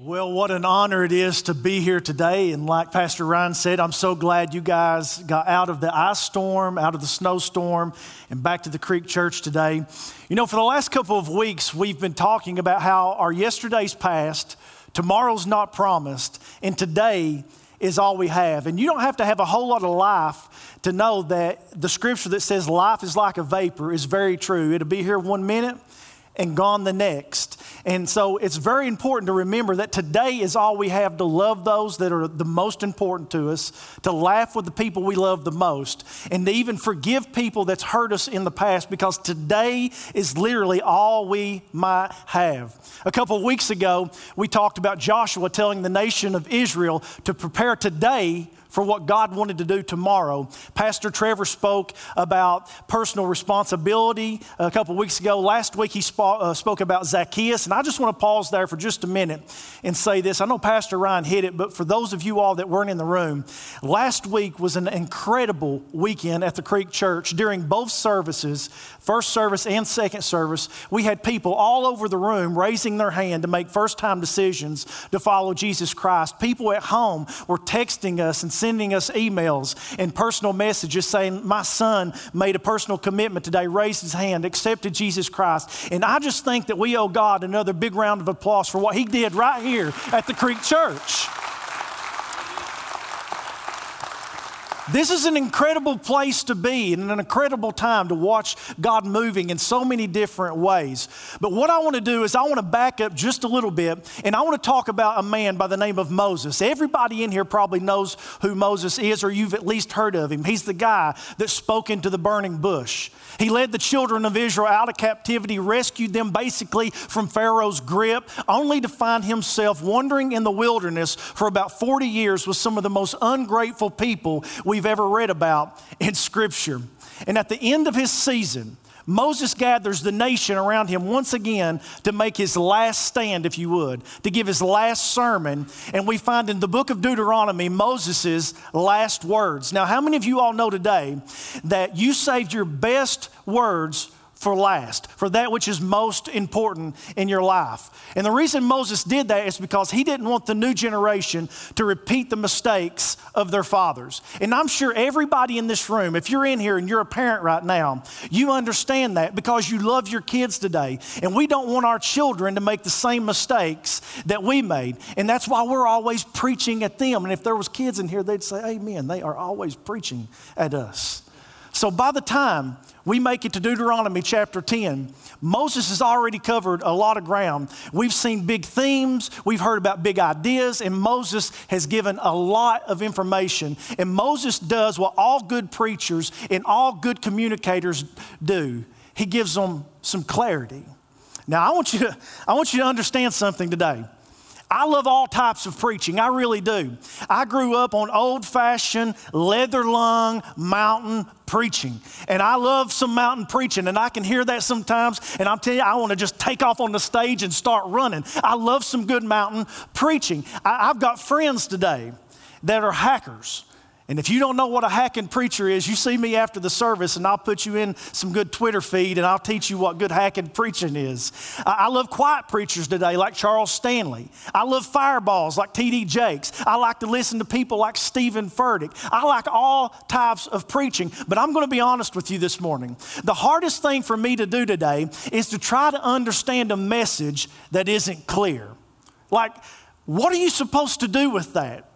Well, what an honor it is to be here today. And like Pastor Ryan said, I'm so glad you guys got out of the ice storm, out of the snowstorm, and back to the Creek Church today. You know, for the last couple of weeks, we've been talking about how our yesterday's past, tomorrow's not promised, and today is all we have. And you don't have to have a whole lot of life to know that the scripture that says life is like a vapor is very true. It'll be here one minute and gone the next. And so it's very important to remember that today is all we have to love those that are the most important to us, to laugh with the people we love the most, and to even forgive people that's hurt us in the past because today is literally all we might have. A couple of weeks ago, we talked about Joshua telling the nation of Israel to prepare today for what God wanted to do tomorrow. Pastor Trevor spoke about personal responsibility a couple weeks ago. Last week he spoke, uh, spoke about Zacchaeus, and I just want to pause there for just a minute and say this. I know Pastor Ryan hit it, but for those of you all that weren't in the room, last week was an incredible weekend at the Creek Church. During both services, first service and second service, we had people all over the room raising their hand to make first time decisions to follow Jesus Christ. People at home were texting us and sending us emails and personal messages saying, My son made a personal commitment today, raised his hand, accepted Jesus Christ. And I just think that we owe God another big round of applause for what he did right here at the Creek Church. This is an incredible place to be and an incredible time to watch God moving in so many different ways. But what I want to do is I want to back up just a little bit and I want to talk about a man by the name of Moses. Everybody in here probably knows who Moses is or you've at least heard of him. He's the guy that spoke into the burning bush. He led the children of Israel out of captivity, rescued them basically from Pharaoh's grip, only to find himself wandering in the wilderness for about 40 years with some of the most ungrateful people we've ever read about in Scripture. And at the end of his season, Moses gathers the nation around him once again to make his last stand, if you would, to give his last sermon. And we find in the book of Deuteronomy Moses' last words. Now, how many of you all know today that you saved your best words for last, for that which is most important in your life. And the reason Moses did that is because he didn't want the new generation to repeat the mistakes of their fathers. And I'm sure everybody in this room, if you're in here and you're a parent right now, you understand that because you love your kids today. And we don't want our children to make the same mistakes that we made. And that's why we're always preaching at them. And if there was kids in here, they'd say, Amen. They are always preaching at us. So by the time we make it to Deuteronomy chapter 10, Moses has already covered a lot of ground. We've seen big themes, we've heard about big ideas, and Moses has given a lot of information. And Moses does what all good preachers and all good communicators do he gives them some clarity. Now, I want you to, I want you to understand something today. I love all types of preaching. I really do. I grew up on old fashioned, leather lung mountain preaching. And I love some mountain preaching, and I can hear that sometimes. And I'm telling you, I want to just take off on the stage and start running. I love some good mountain preaching. I, have got friends today that are hackers. And if you don't know what a hacking preacher is, you see me after the service and I'll put you in some good Twitter feed and I'll teach you what good hacking preaching is. I love quiet preachers today like Charles Stanley. I love fireballs like T.D. Jakes. I like to listen to people like Steven Furtick. I like all types of preaching, but I'm going to be honest with you this morning. The hardest thing for me to do today is to try to understand a message that isn't clear. Like, what are you supposed to do with that?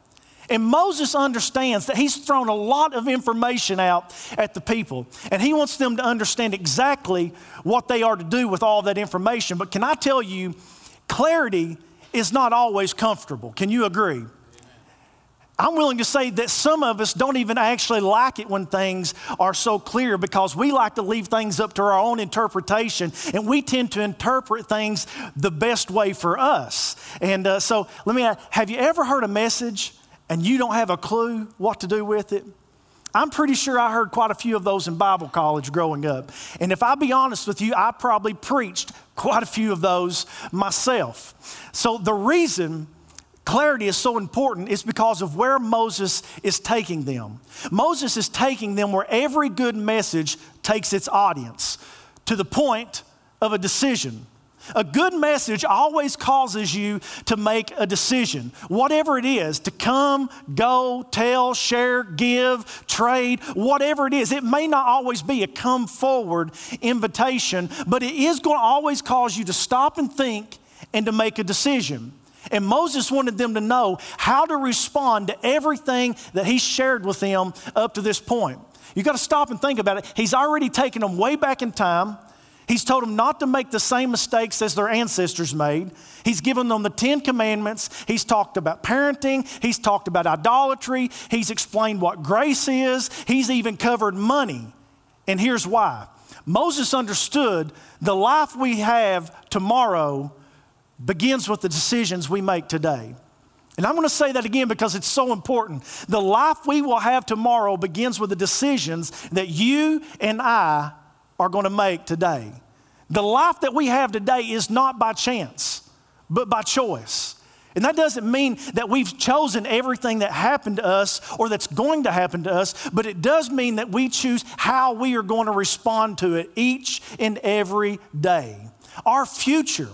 And Moses understands that he's thrown a lot of information out at the people, and he wants them to understand exactly what they are to do with all that information. But can I tell you, clarity is not always comfortable. Can you agree? I'm willing to say that some of us don't even actually like it when things are so clear because we like to leave things up to our own interpretation and we tend to interpret things the best way for us. And uh, so let me ask have you ever heard a message and you don't have a clue what to do with it? I'm pretty sure I heard quite a few of those in Bible college growing up. And if I be honest with you, I probably preached quite a few of those myself. So the reason clarity is so important is because of where Moses is taking them. Moses is taking them where every good message takes its audience to the point of a decision. A good message always causes you to make a decision, whatever it is to come, go, tell, share, give, trade, whatever it is. It may not always be a come forward invitation, but it is going to always cause you to stop and think and to make a decision. And Moses wanted them to know how to respond to everything that he shared with them up to this point. You got to stop and think about it. He's already taken them way back in time. He's told them not to make the same mistakes as their ancestors made. He's given them the Ten Commandments. He's talked about parenting. He's talked about idolatry. He's explained what grace is. He's even covered money. And here's why Moses understood the life we have tomorrow begins with the decisions we make today. And I'm going to say that again because it's so important. The life we will have tomorrow begins with the decisions that you and I are going to make today. The life that we have today is not by chance, but by choice. And that doesn't mean that we've chosen everything that happened to us or that's going to happen to us, but it does mean that we choose how we are going to respond to it each and every day. Our future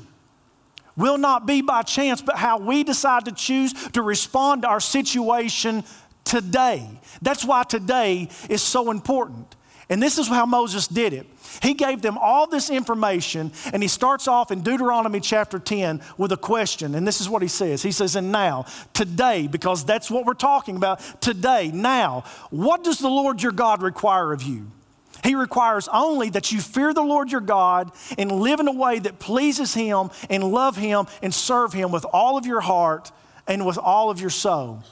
will not be by chance, but how we decide to choose to respond to our situation today. That's why today is so important. And this is how Moses did it. He gave them all this information, and he starts off in Deuteronomy chapter 10 with a question. And this is what he says He says, And now, today, because that's what we're talking about, today, now, what does the Lord your God require of you? He requires only that you fear the Lord your God and live in a way that pleases Him and love Him and serve Him with all of your heart and with all of your soul.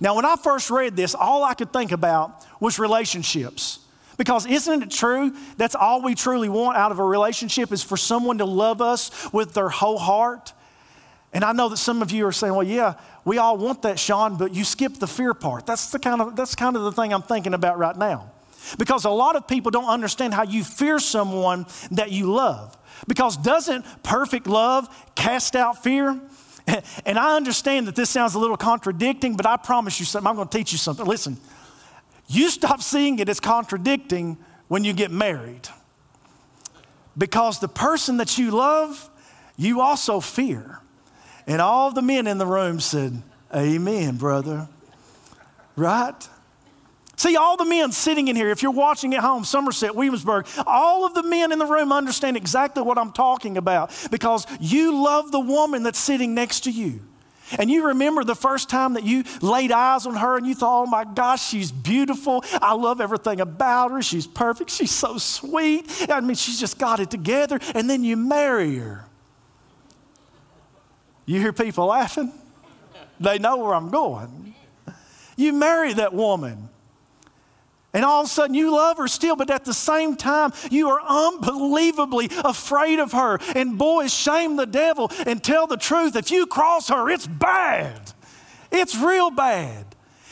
Now, when I first read this, all I could think about was relationships. Because isn't it true? That's all we truly want out of a relationship is for someone to love us with their whole heart. And I know that some of you are saying, well, yeah, we all want that, Sean, but you skip the fear part. That's, the kind of, that's kind of the thing I'm thinking about right now. Because a lot of people don't understand how you fear someone that you love. Because doesn't perfect love cast out fear? And I understand that this sounds a little contradicting, but I promise you something. I'm going to teach you something. Listen, you stop seeing it as contradicting when you get married. Because the person that you love, you also fear. And all the men in the room said, Amen, brother. Right? See, all the men sitting in here, if you're watching at home, Somerset, Williamsburg, all of the men in the room understand exactly what I'm talking about because you love the woman that's sitting next to you. And you remember the first time that you laid eyes on her and you thought, oh my gosh, she's beautiful. I love everything about her. She's perfect. She's so sweet. I mean, she's just got it together. And then you marry her. You hear people laughing? They know where I'm going. You marry that woman. And all of a sudden, you love her still, but at the same time, you are unbelievably afraid of her. And boys, shame the devil and tell the truth. If you cross her, it's bad. It's real bad.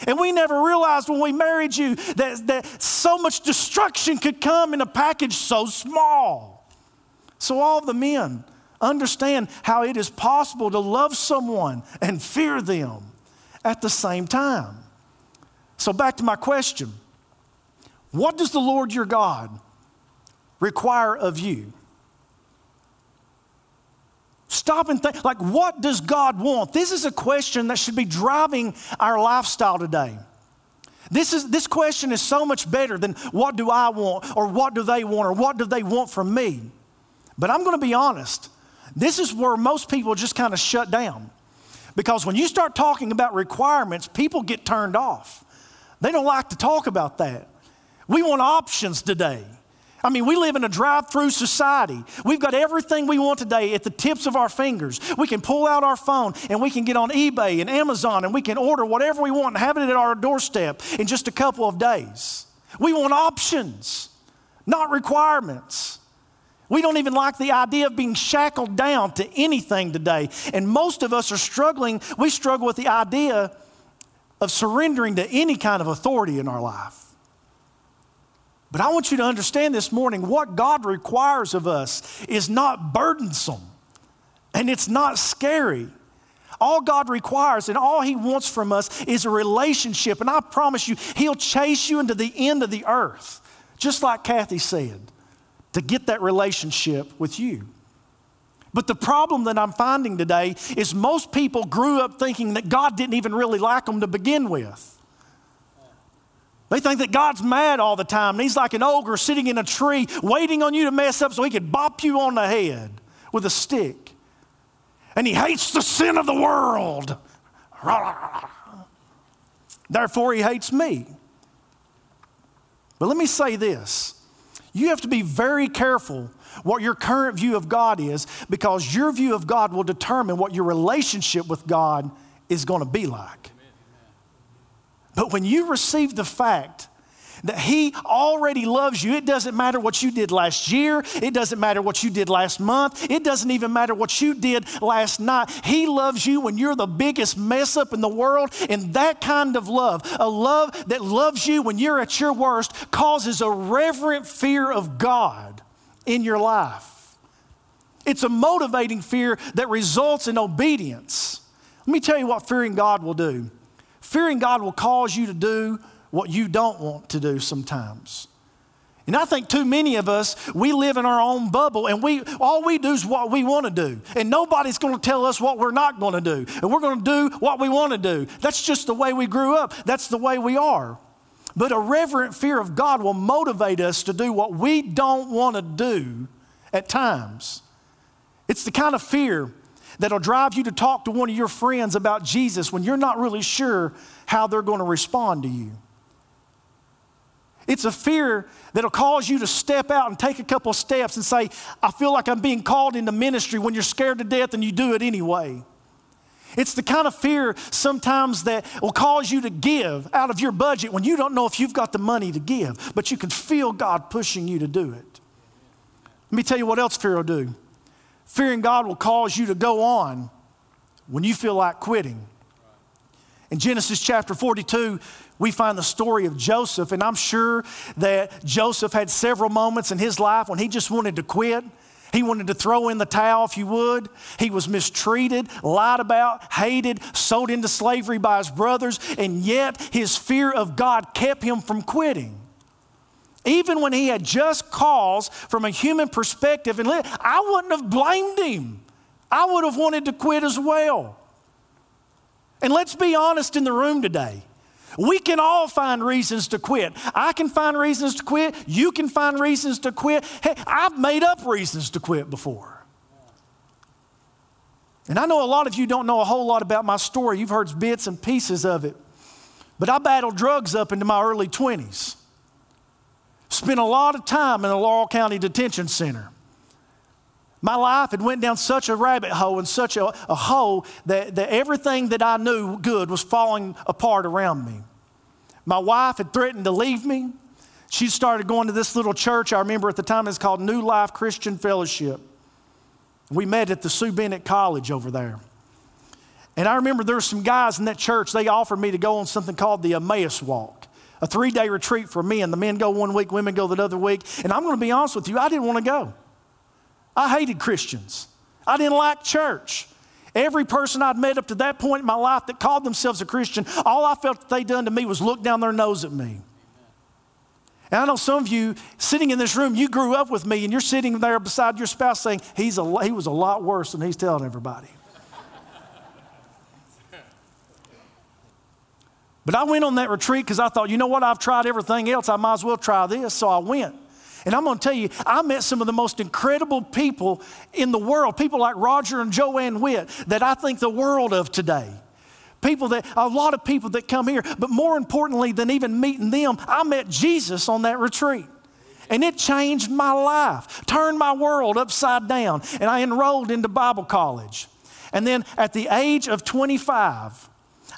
And we never realized when we married you that, that so much destruction could come in a package so small. So, all the men understand how it is possible to love someone and fear them at the same time. So, back to my question what does the Lord your God require of you? Stop and think, like, what does God want? This is a question that should be driving our lifestyle today. This, is, this question is so much better than what do I want, or what do they want, or what do they want from me. But I'm going to be honest, this is where most people just kind of shut down. Because when you start talking about requirements, people get turned off. They don't like to talk about that. We want options today. I mean, we live in a drive through society. We've got everything we want today at the tips of our fingers. We can pull out our phone and we can get on eBay and Amazon and we can order whatever we want and have it at our doorstep in just a couple of days. We want options, not requirements. We don't even like the idea of being shackled down to anything today. And most of us are struggling, we struggle with the idea of surrendering to any kind of authority in our life. But I want you to understand this morning what God requires of us is not burdensome and it's not scary. All God requires and all He wants from us is a relationship. And I promise you, He'll chase you into the end of the earth, just like Kathy said, to get that relationship with you. But the problem that I'm finding today is most people grew up thinking that God didn't even really like them to begin with. They think that God's mad all the time. And he's like an ogre sitting in a tree waiting on you to mess up so he could bop you on the head with a stick. And he hates the sin of the world. Therefore, he hates me. But let me say this you have to be very careful what your current view of God is because your view of God will determine what your relationship with God is going to be like. But when you receive the fact that He already loves you, it doesn't matter what you did last year, it doesn't matter what you did last month, it doesn't even matter what you did last night. He loves you when you're the biggest mess up in the world. And that kind of love, a love that loves you when you're at your worst, causes a reverent fear of God in your life. It's a motivating fear that results in obedience. Let me tell you what fearing God will do. Fearing God will cause you to do what you don't want to do sometimes. And I think too many of us, we live in our own bubble and we all we do is what we want to do. And nobody's going to tell us what we're not going to do. And we're going to do what we want to do. That's just the way we grew up. That's the way we are. But a reverent fear of God will motivate us to do what we don't want to do at times. It's the kind of fear that'll drive you to talk to one of your friends about Jesus when you're not really sure how they're going to respond to you. It's a fear that'll cause you to step out and take a couple steps and say, I feel like I'm being called into ministry when you're scared to death and you do it anyway. It's the kind of fear sometimes that will cause you to give out of your budget when you don't know if you've got the money to give, but you can feel God pushing you to do it. Let me tell you what else fear will do. Fearing God will cause you to go on when you feel like quitting. In Genesis chapter 42, we find the story of Joseph, and I'm sure that Joseph had several moments in his life when he just wanted to quit. He wanted to throw in the towel, if you would. He was mistreated, lied about, hated, sold into slavery by his brothers, and yet his fear of God kept him from quitting. Even when he had just cause from a human perspective, and I wouldn't have blamed him. I would have wanted to quit as well. And let's be honest in the room today. We can all find reasons to quit. I can find reasons to quit. You can find reasons to quit. Hey, I've made up reasons to quit before. And I know a lot of you don't know a whole lot about my story. You've heard bits and pieces of it. But I battled drugs up into my early 20s. Spent a lot of time in the Laurel County Detention Center. My life had went down such a rabbit hole and such a, a hole that, that everything that I knew good was falling apart around me. My wife had threatened to leave me. She started going to this little church. I remember at the time it's called New Life Christian Fellowship. We met at the Sue Bennett College over there. And I remember there were some guys in that church, they offered me to go on something called the Emmaus Walk a three day retreat for men. The men go one week, women go the other week. And I'm going to be honest with you, I didn't want to go. I hated Christians, I didn't like church. Every person I'd met up to that point in my life that called themselves a Christian, all I felt that they'd done to me was look down their nose at me. And I know some of you sitting in this room, you grew up with me and you're sitting there beside your spouse saying, he's a, he was a lot worse than he's telling everybody. But I went on that retreat because I thought, you know what, I've tried everything else, I might as well try this. So I went. And I'm going to tell you, I met some of the most incredible people in the world, people like Roger and Joanne Witt, that I think the world of today. People that, a lot of people that come here, but more importantly than even meeting them, I met Jesus on that retreat. And it changed my life, turned my world upside down. And I enrolled into Bible college. And then at the age of 25,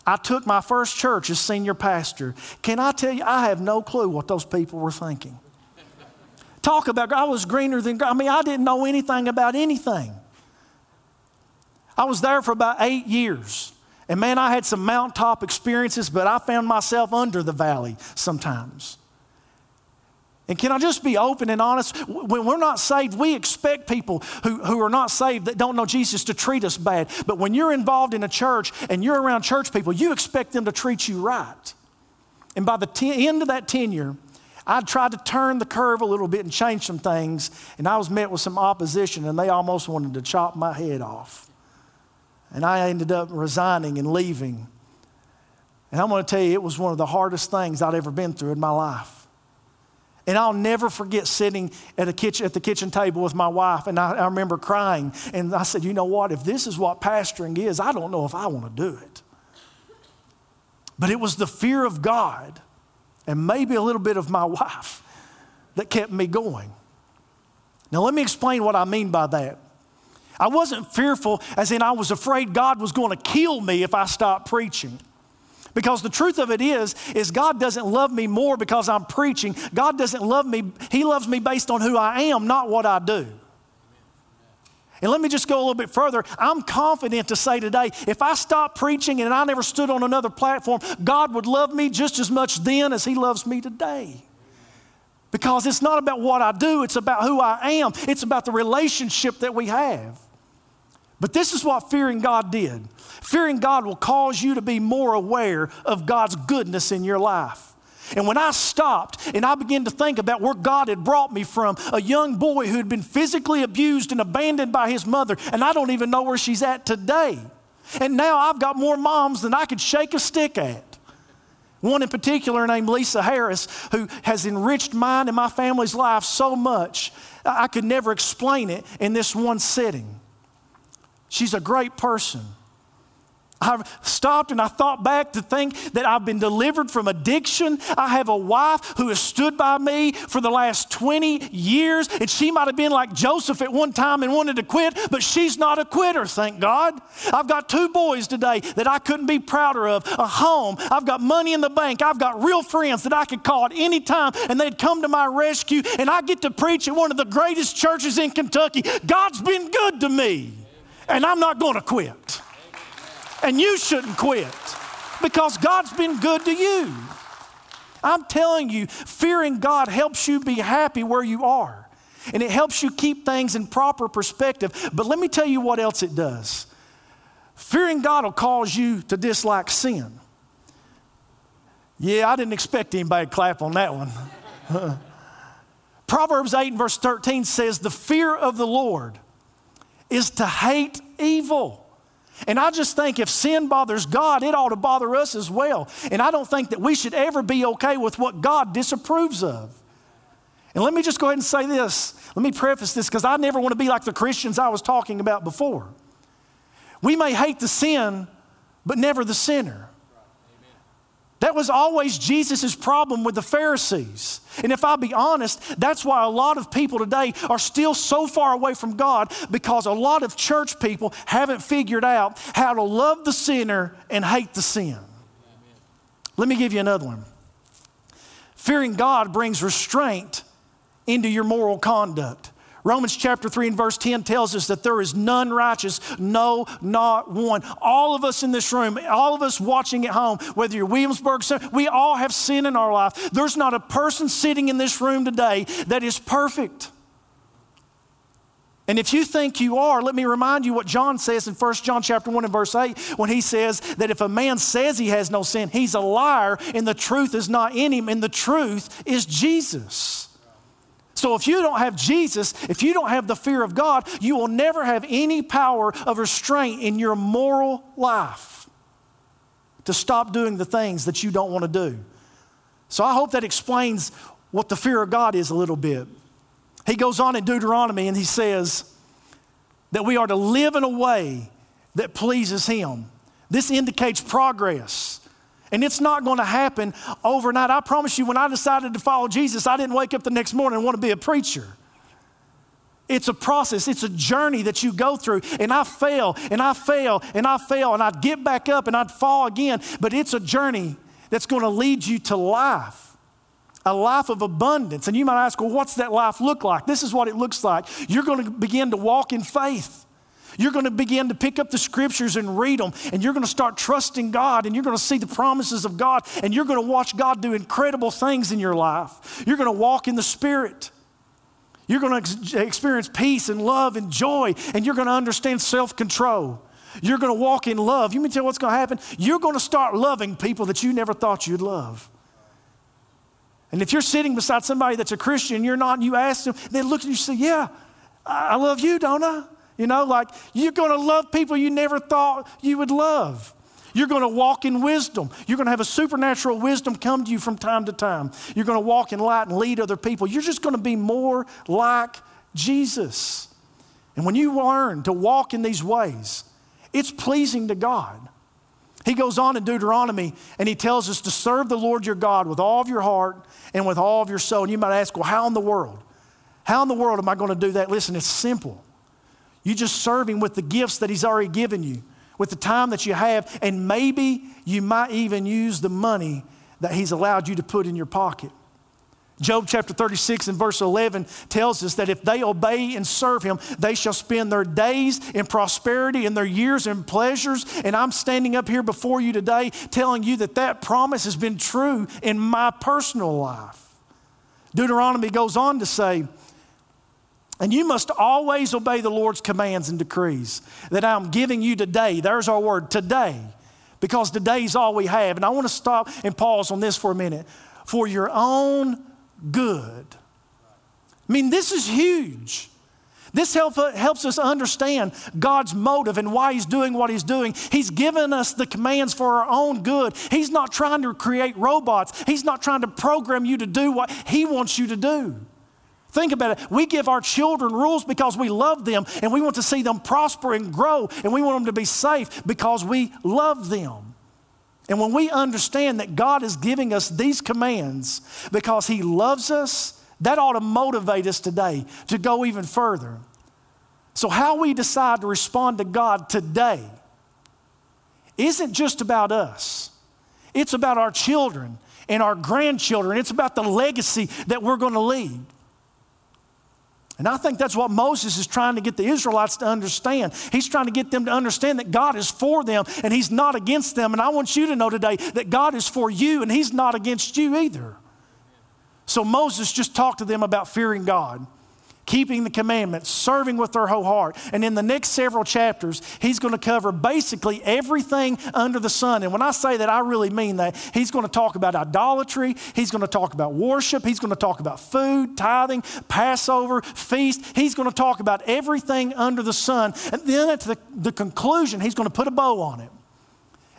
I took my first church as senior pastor. Can I tell you, I have no clue what those people were thinking. Talk about, I was greener than, I mean, I didn't know anything about anything. I was there for about eight years. And man, I had some mountaintop experiences, but I found myself under the valley sometimes. And can I just be open and honest? When we're not saved, we expect people who, who are not saved that don't know Jesus to treat us bad. But when you're involved in a church and you're around church people, you expect them to treat you right. And by the end of that tenure, I tried to turn the curve a little bit and change some things, and I was met with some opposition, and they almost wanted to chop my head off. And I ended up resigning and leaving. And I'm going to tell you, it was one of the hardest things I'd ever been through in my life. And I'll never forget sitting at, a kitchen, at the kitchen table with my wife, and I, I remember crying. And I said, You know what? If this is what pastoring is, I don't know if I want to do it. But it was the fear of God and maybe a little bit of my wife that kept me going. Now, let me explain what I mean by that. I wasn't fearful, as in I was afraid God was going to kill me if I stopped preaching. Because the truth of it is, is God doesn't love me more because I'm preaching. God doesn't love me, He loves me based on who I am, not what I do. And let me just go a little bit further. I'm confident to say today if I stopped preaching and I never stood on another platform, God would love me just as much then as He loves me today. Because it's not about what I do, it's about who I am, it's about the relationship that we have. But this is what fearing God did. Fearing God will cause you to be more aware of God's goodness in your life. And when I stopped and I began to think about where God had brought me from, a young boy who had been physically abused and abandoned by his mother, and I don't even know where she's at today. And now I've got more moms than I could shake a stick at. One in particular named Lisa Harris, who has enriched mine and my family's life so much, I could never explain it in this one sitting. She's a great person. I've stopped and I thought back to think that I've been delivered from addiction. I have a wife who has stood by me for the last 20 years, and she might have been like Joseph at one time and wanted to quit, but she's not a quitter, thank God. I've got two boys today that I couldn't be prouder of, a home. I've got money in the bank. I've got real friends that I could call at any time, and they'd come to my rescue, and I get to preach at one of the greatest churches in Kentucky. God's been good to me, and I'm not going to quit. And you shouldn't quit because God's been good to you. I'm telling you, fearing God helps you be happy where you are. And it helps you keep things in proper perspective. But let me tell you what else it does. Fearing God will cause you to dislike sin. Yeah, I didn't expect anybody to clap on that one. Proverbs 8 and verse 13 says, The fear of the Lord is to hate evil. And I just think if sin bothers God, it ought to bother us as well. And I don't think that we should ever be okay with what God disapproves of. And let me just go ahead and say this. Let me preface this because I never want to be like the Christians I was talking about before. We may hate the sin, but never the sinner. That was always Jesus' problem with the Pharisees. And if I'll be honest, that's why a lot of people today are still so far away from God because a lot of church people haven't figured out how to love the sinner and hate the sin. Let me give you another one. Fearing God brings restraint into your moral conduct. Romans chapter 3 and verse 10 tells us that there is none righteous, no, not one. All of us in this room, all of us watching at home, whether you're Williamsburg, we all have sin in our life. There's not a person sitting in this room today that is perfect. And if you think you are, let me remind you what John says in 1 John chapter 1 and verse 8 when he says that if a man says he has no sin, he's a liar and the truth is not in him and the truth is Jesus. So if you don't have Jesus, if you don't have the fear of God, you will never have any power of restraint in your moral life to stop doing the things that you don't want to do. So I hope that explains what the fear of God is a little bit. He goes on in Deuteronomy and he says that we are to live in a way that pleases Him. This indicates progress. And it's not going to happen overnight. I promise you, when I decided to follow Jesus, I didn't wake up the next morning and want to be a preacher. It's a process, it's a journey that you go through. And I fail, and I fail, and I fail, and I'd get back up and I'd fall again. But it's a journey that's going to lead you to life, a life of abundance. And you might ask, well, what's that life look like? This is what it looks like. You're going to begin to walk in faith. You're going to begin to pick up the scriptures and read them, and you're going to start trusting God, and you're going to see the promises of God, and you're going to watch God do incredible things in your life. You're going to walk in the Spirit. You're going to experience peace and love and joy, and you're going to understand self control. You're going to walk in love. You may tell what's going to happen? You're going to start loving people that you never thought you'd love. And if you're sitting beside somebody that's a Christian you're not, and you ask them, they look at you and say, Yeah, I love you, don't I? You know, like you're going to love people you never thought you would love. You're going to walk in wisdom. You're going to have a supernatural wisdom come to you from time to time. You're going to walk in light and lead other people. You're just going to be more like Jesus. And when you learn to walk in these ways, it's pleasing to God. He goes on in Deuteronomy and he tells us to serve the Lord your God with all of your heart and with all of your soul. And you might ask, well, how in the world? How in the world am I going to do that? Listen, it's simple. You just serve Him with the gifts that He's already given you, with the time that you have, and maybe you might even use the money that He's allowed you to put in your pocket. Job chapter 36 and verse 11 tells us that if they obey and serve him, they shall spend their days in prosperity and their years in pleasures. And I'm standing up here before you today telling you that that promise has been true in my personal life. Deuteronomy goes on to say, and you must always obey the Lord's commands and decrees that I'm giving you today. There's our word, today, because today's all we have. And I want to stop and pause on this for a minute. For your own good. I mean, this is huge. This help, helps us understand God's motive and why He's doing what He's doing. He's given us the commands for our own good. He's not trying to create robots, He's not trying to program you to do what He wants you to do. Think about it. We give our children rules because we love them and we want to see them prosper and grow and we want them to be safe because we love them. And when we understand that God is giving us these commands because He loves us, that ought to motivate us today to go even further. So, how we decide to respond to God today isn't just about us, it's about our children and our grandchildren. It's about the legacy that we're going to leave. And I think that's what Moses is trying to get the Israelites to understand. He's trying to get them to understand that God is for them and He's not against them. And I want you to know today that God is for you and He's not against you either. So Moses just talked to them about fearing God keeping the commandments, serving with their whole heart. And in the next several chapters, he's going to cover basically everything under the sun. And when I say that, I really mean that. He's going to talk about idolatry, he's going to talk about worship, he's going to talk about food, tithing, Passover, feast. He's going to talk about everything under the sun. And then at the, the conclusion, he's going to put a bow on it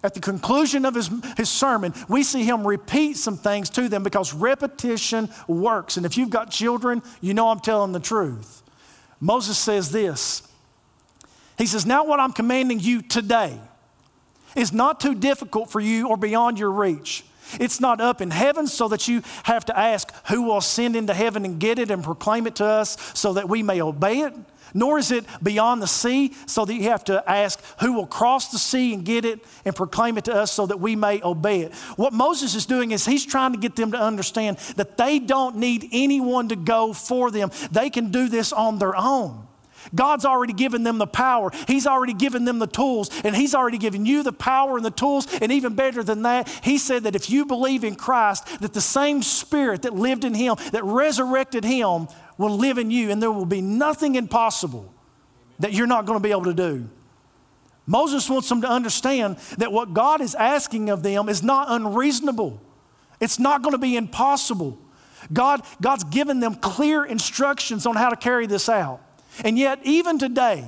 at the conclusion of his, his sermon, we see him repeat some things to them because repetition works. And if you've got children, you know I'm telling the truth. Moses says this He says, Now what I'm commanding you today is not too difficult for you or beyond your reach. It's not up in heaven so that you have to ask who will ascend into heaven and get it and proclaim it to us so that we may obey it nor is it beyond the sea, so that you have to ask who will cross the sea and get it and proclaim it to us so that we may obey it. What Moses is doing is he's trying to get them to understand that they don't need anyone to go for them, they can do this on their own. God's already given them the power. He's already given them the tools, and He's already given you the power and the tools. And even better than that, He said that if you believe in Christ, that the same Spirit that lived in Him, that resurrected Him, will live in you, and there will be nothing impossible that you're not going to be able to do. Moses wants them to understand that what God is asking of them is not unreasonable. It's not going to be impossible. God, God's given them clear instructions on how to carry this out. And yet, even today,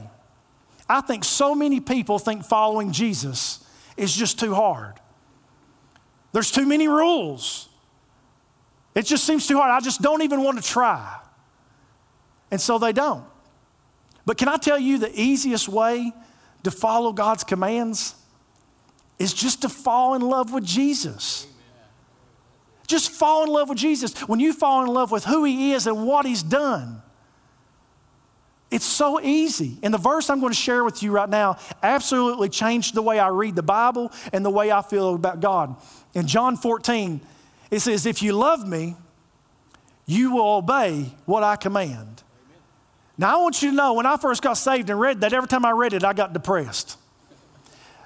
I think so many people think following Jesus is just too hard. There's too many rules. It just seems too hard. I just don't even want to try. And so they don't. But can I tell you the easiest way to follow God's commands is just to fall in love with Jesus. Just fall in love with Jesus. When you fall in love with who He is and what He's done, it's so easy. And the verse I'm going to share with you right now absolutely changed the way I read the Bible and the way I feel about God. In John 14, it says, If you love me, you will obey what I command. Now, I want you to know when I first got saved and read that, every time I read it, I got depressed.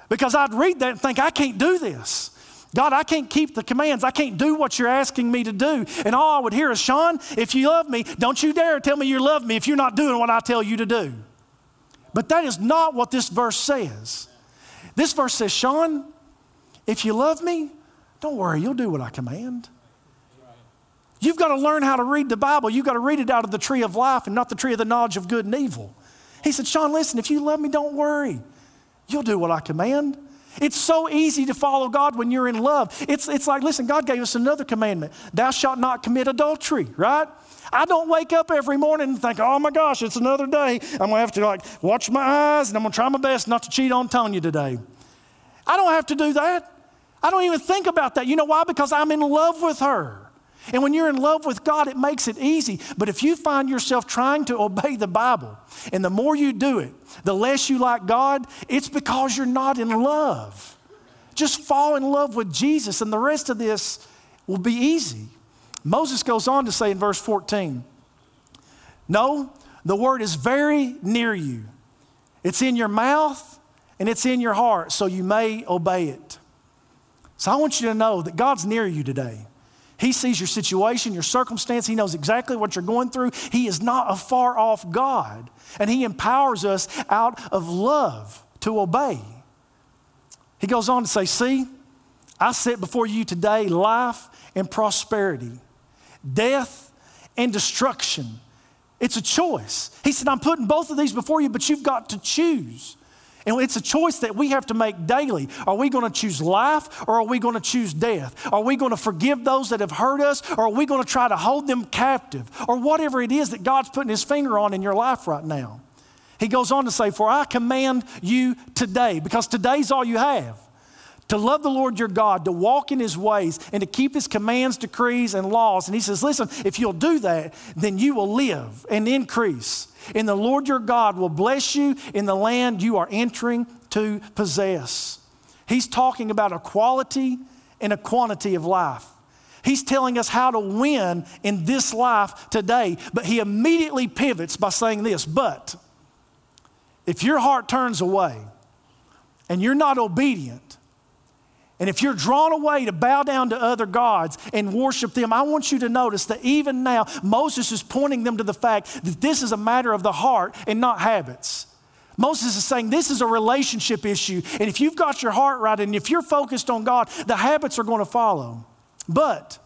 Because I'd read that and think, I can't do this. God, I can't keep the commands. I can't do what you're asking me to do. And all I would hear is, Sean, if you love me, don't you dare tell me you love me if you're not doing what I tell you to do. But that is not what this verse says. This verse says, Sean, if you love me, don't worry, you'll do what I command. You've got to learn how to read the Bible. You've got to read it out of the tree of life and not the tree of the knowledge of good and evil. He said, Sean, listen, if you love me, don't worry. You'll do what I command. It's so easy to follow God when you're in love. It's, it's like, listen, God gave us another commandment Thou shalt not commit adultery, right? I don't wake up every morning and think, oh my gosh, it's another day. I'm gonna have to like watch my eyes and I'm gonna try my best not to cheat on Tonya today. I don't have to do that. I don't even think about that. You know why? Because I'm in love with her. And when you're in love with God, it makes it easy. But if you find yourself trying to obey the Bible, and the more you do it, the less you like God, it's because you're not in love. Just fall in love with Jesus, and the rest of this will be easy. Moses goes on to say in verse 14, No, the word is very near you. It's in your mouth and it's in your heart, so you may obey it. So I want you to know that God's near you today. He sees your situation, your circumstance. He knows exactly what you're going through. He is not a far off God. And He empowers us out of love to obey. He goes on to say, See, I set before you today life and prosperity, death and destruction. It's a choice. He said, I'm putting both of these before you, but you've got to choose. And it's a choice that we have to make daily. Are we going to choose life or are we going to choose death? Are we going to forgive those that have hurt us or are we going to try to hold them captive? Or whatever it is that God's putting his finger on in your life right now. He goes on to say, For I command you today, because today's all you have to love the Lord your God, to walk in his ways, and to keep his commands, decrees, and laws. And he says, Listen, if you'll do that, then you will live and increase. And the Lord your God will bless you in the land you are entering to possess. He's talking about a quality and a quantity of life. He's telling us how to win in this life today, but he immediately pivots by saying this But if your heart turns away and you're not obedient, and if you're drawn away to bow down to other gods and worship them, I want you to notice that even now, Moses is pointing them to the fact that this is a matter of the heart and not habits. Moses is saying this is a relationship issue. And if you've got your heart right and if you're focused on God, the habits are going to follow. But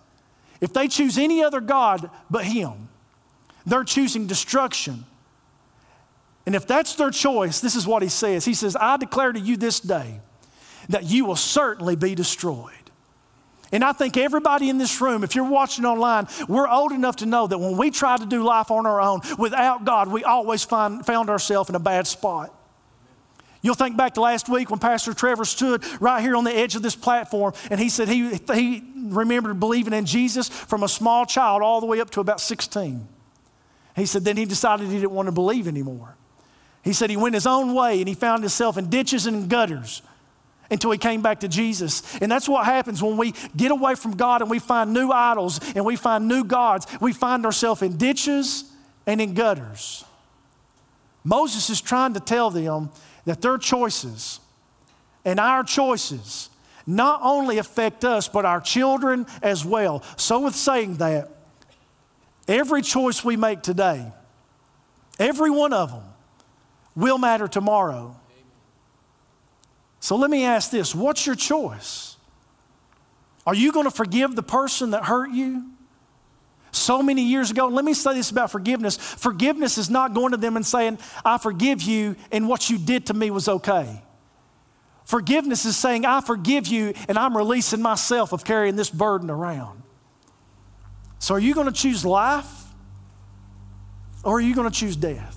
if they choose any other God but Him, they're choosing destruction. And if that's their choice, this is what He says He says, I declare to you this day that you will certainly be destroyed. And I think everybody in this room, if you're watching online, we're old enough to know that when we try to do life on our own without God, we always find, found ourselves in a bad spot. You'll think back to last week when Pastor Trevor stood right here on the edge of this platform and he said he, he remembered believing in Jesus from a small child all the way up to about 16. He said then he decided he didn't want to believe anymore. He said he went his own way and he found himself in ditches and gutters until he came back to Jesus. And that's what happens when we get away from God and we find new idols and we find new gods. We find ourselves in ditches and in gutters. Moses is trying to tell them that their choices and our choices not only affect us, but our children as well. So, with saying that, every choice we make today, every one of them, will matter tomorrow. So let me ask this what's your choice? Are you going to forgive the person that hurt you? So many years ago, let me say this about forgiveness. Forgiveness is not going to them and saying, I forgive you, and what you did to me was okay. Forgiveness is saying, I forgive you, and I'm releasing myself of carrying this burden around. So, are you going to choose life or are you going to choose death?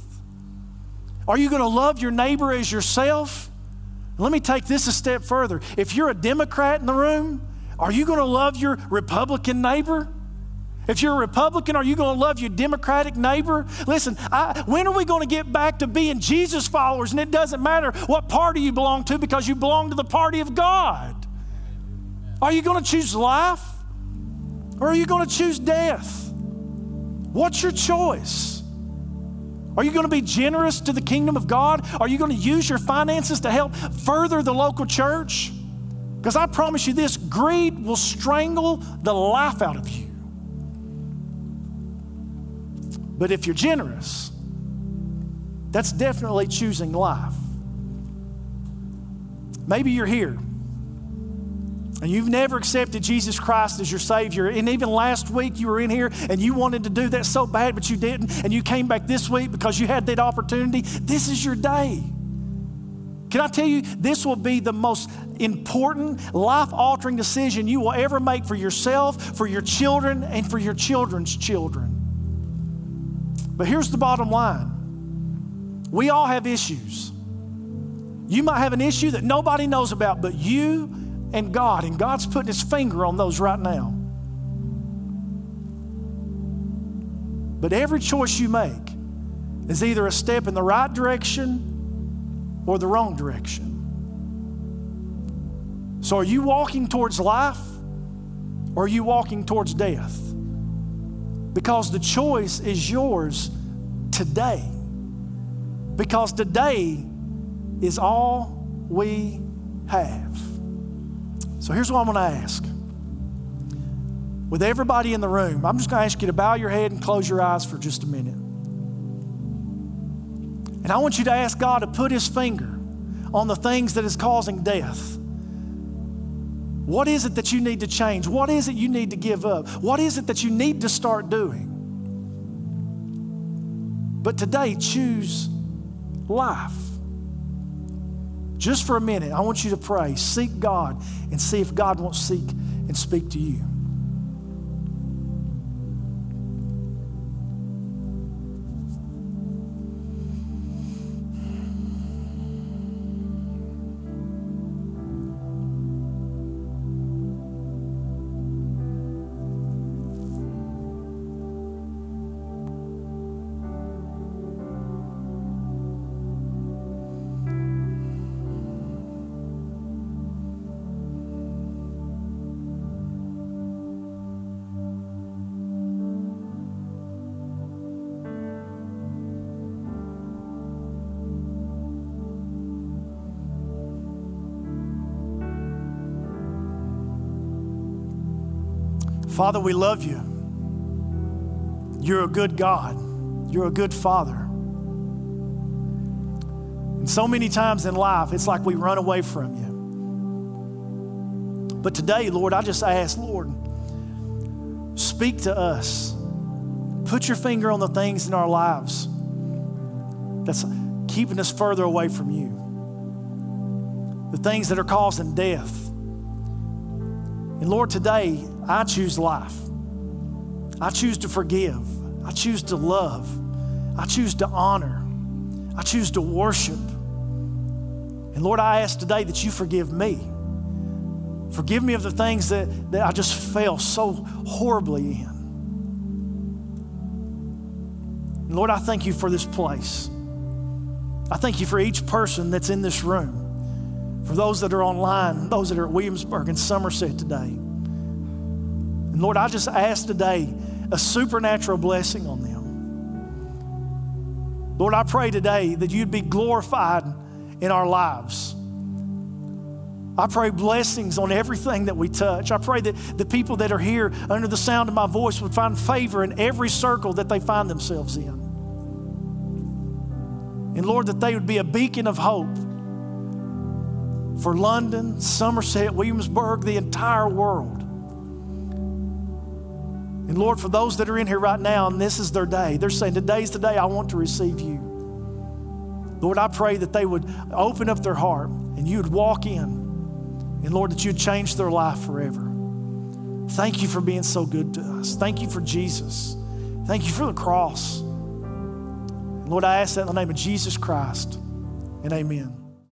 Are you going to love your neighbor as yourself let me take this a step further. If you're a Democrat in the room, are you going to love your Republican neighbor? If you're a Republican, are you going to love your Democratic neighbor? Listen, I, when are we going to get back to being Jesus followers? And it doesn't matter what party you belong to because you belong to the party of God. Are you going to choose life or are you going to choose death? What's your choice? Are you going to be generous to the kingdom of God? Are you going to use your finances to help further the local church? Because I promise you this greed will strangle the life out of you. But if you're generous, that's definitely choosing life. Maybe you're here and you've never accepted Jesus Christ as your Savior, and even last week you were in here and you wanted to do that so bad, but you didn't, and you came back this week because you had that opportunity, this is your day. Can I tell you, this will be the most important, life altering decision you will ever make for yourself, for your children, and for your children's children. But here's the bottom line we all have issues. You might have an issue that nobody knows about, but you and God, and God's putting His finger on those right now. But every choice you make is either a step in the right direction or the wrong direction. So, are you walking towards life or are you walking towards death? Because the choice is yours today. Because today is all we have. So here's what I'm going to ask. With everybody in the room, I'm just going to ask you to bow your head and close your eyes for just a minute. And I want you to ask God to put His finger on the things that is causing death. What is it that you need to change? What is it you need to give up? What is it that you need to start doing? But today, choose life. Just for a minute, I want you to pray, seek God, and see if God won't seek and speak to you. Father, we love you. You're a good God. You're a good Father. And so many times in life, it's like we run away from you. But today, Lord, I just ask, Lord, speak to us. Put your finger on the things in our lives that's keeping us further away from you, the things that are causing death. And Lord, today, I choose life. I choose to forgive. I choose to love. I choose to honor. I choose to worship. And Lord, I ask today that you forgive me. Forgive me of the things that, that I just fell so horribly in. And Lord, I thank you for this place. I thank you for each person that's in this room, for those that are online, those that are at Williamsburg and Somerset today. Lord, I just ask today a supernatural blessing on them. Lord, I pray today that you'd be glorified in our lives. I pray blessings on everything that we touch. I pray that the people that are here under the sound of my voice would find favor in every circle that they find themselves in. And Lord, that they would be a beacon of hope for London, Somerset, Williamsburg, the entire world. And Lord, for those that are in here right now and this is their day, they're saying, Today's the day I want to receive you. Lord, I pray that they would open up their heart and you would walk in. And Lord, that you'd change their life forever. Thank you for being so good to us. Thank you for Jesus. Thank you for the cross. Lord, I ask that in the name of Jesus Christ and amen.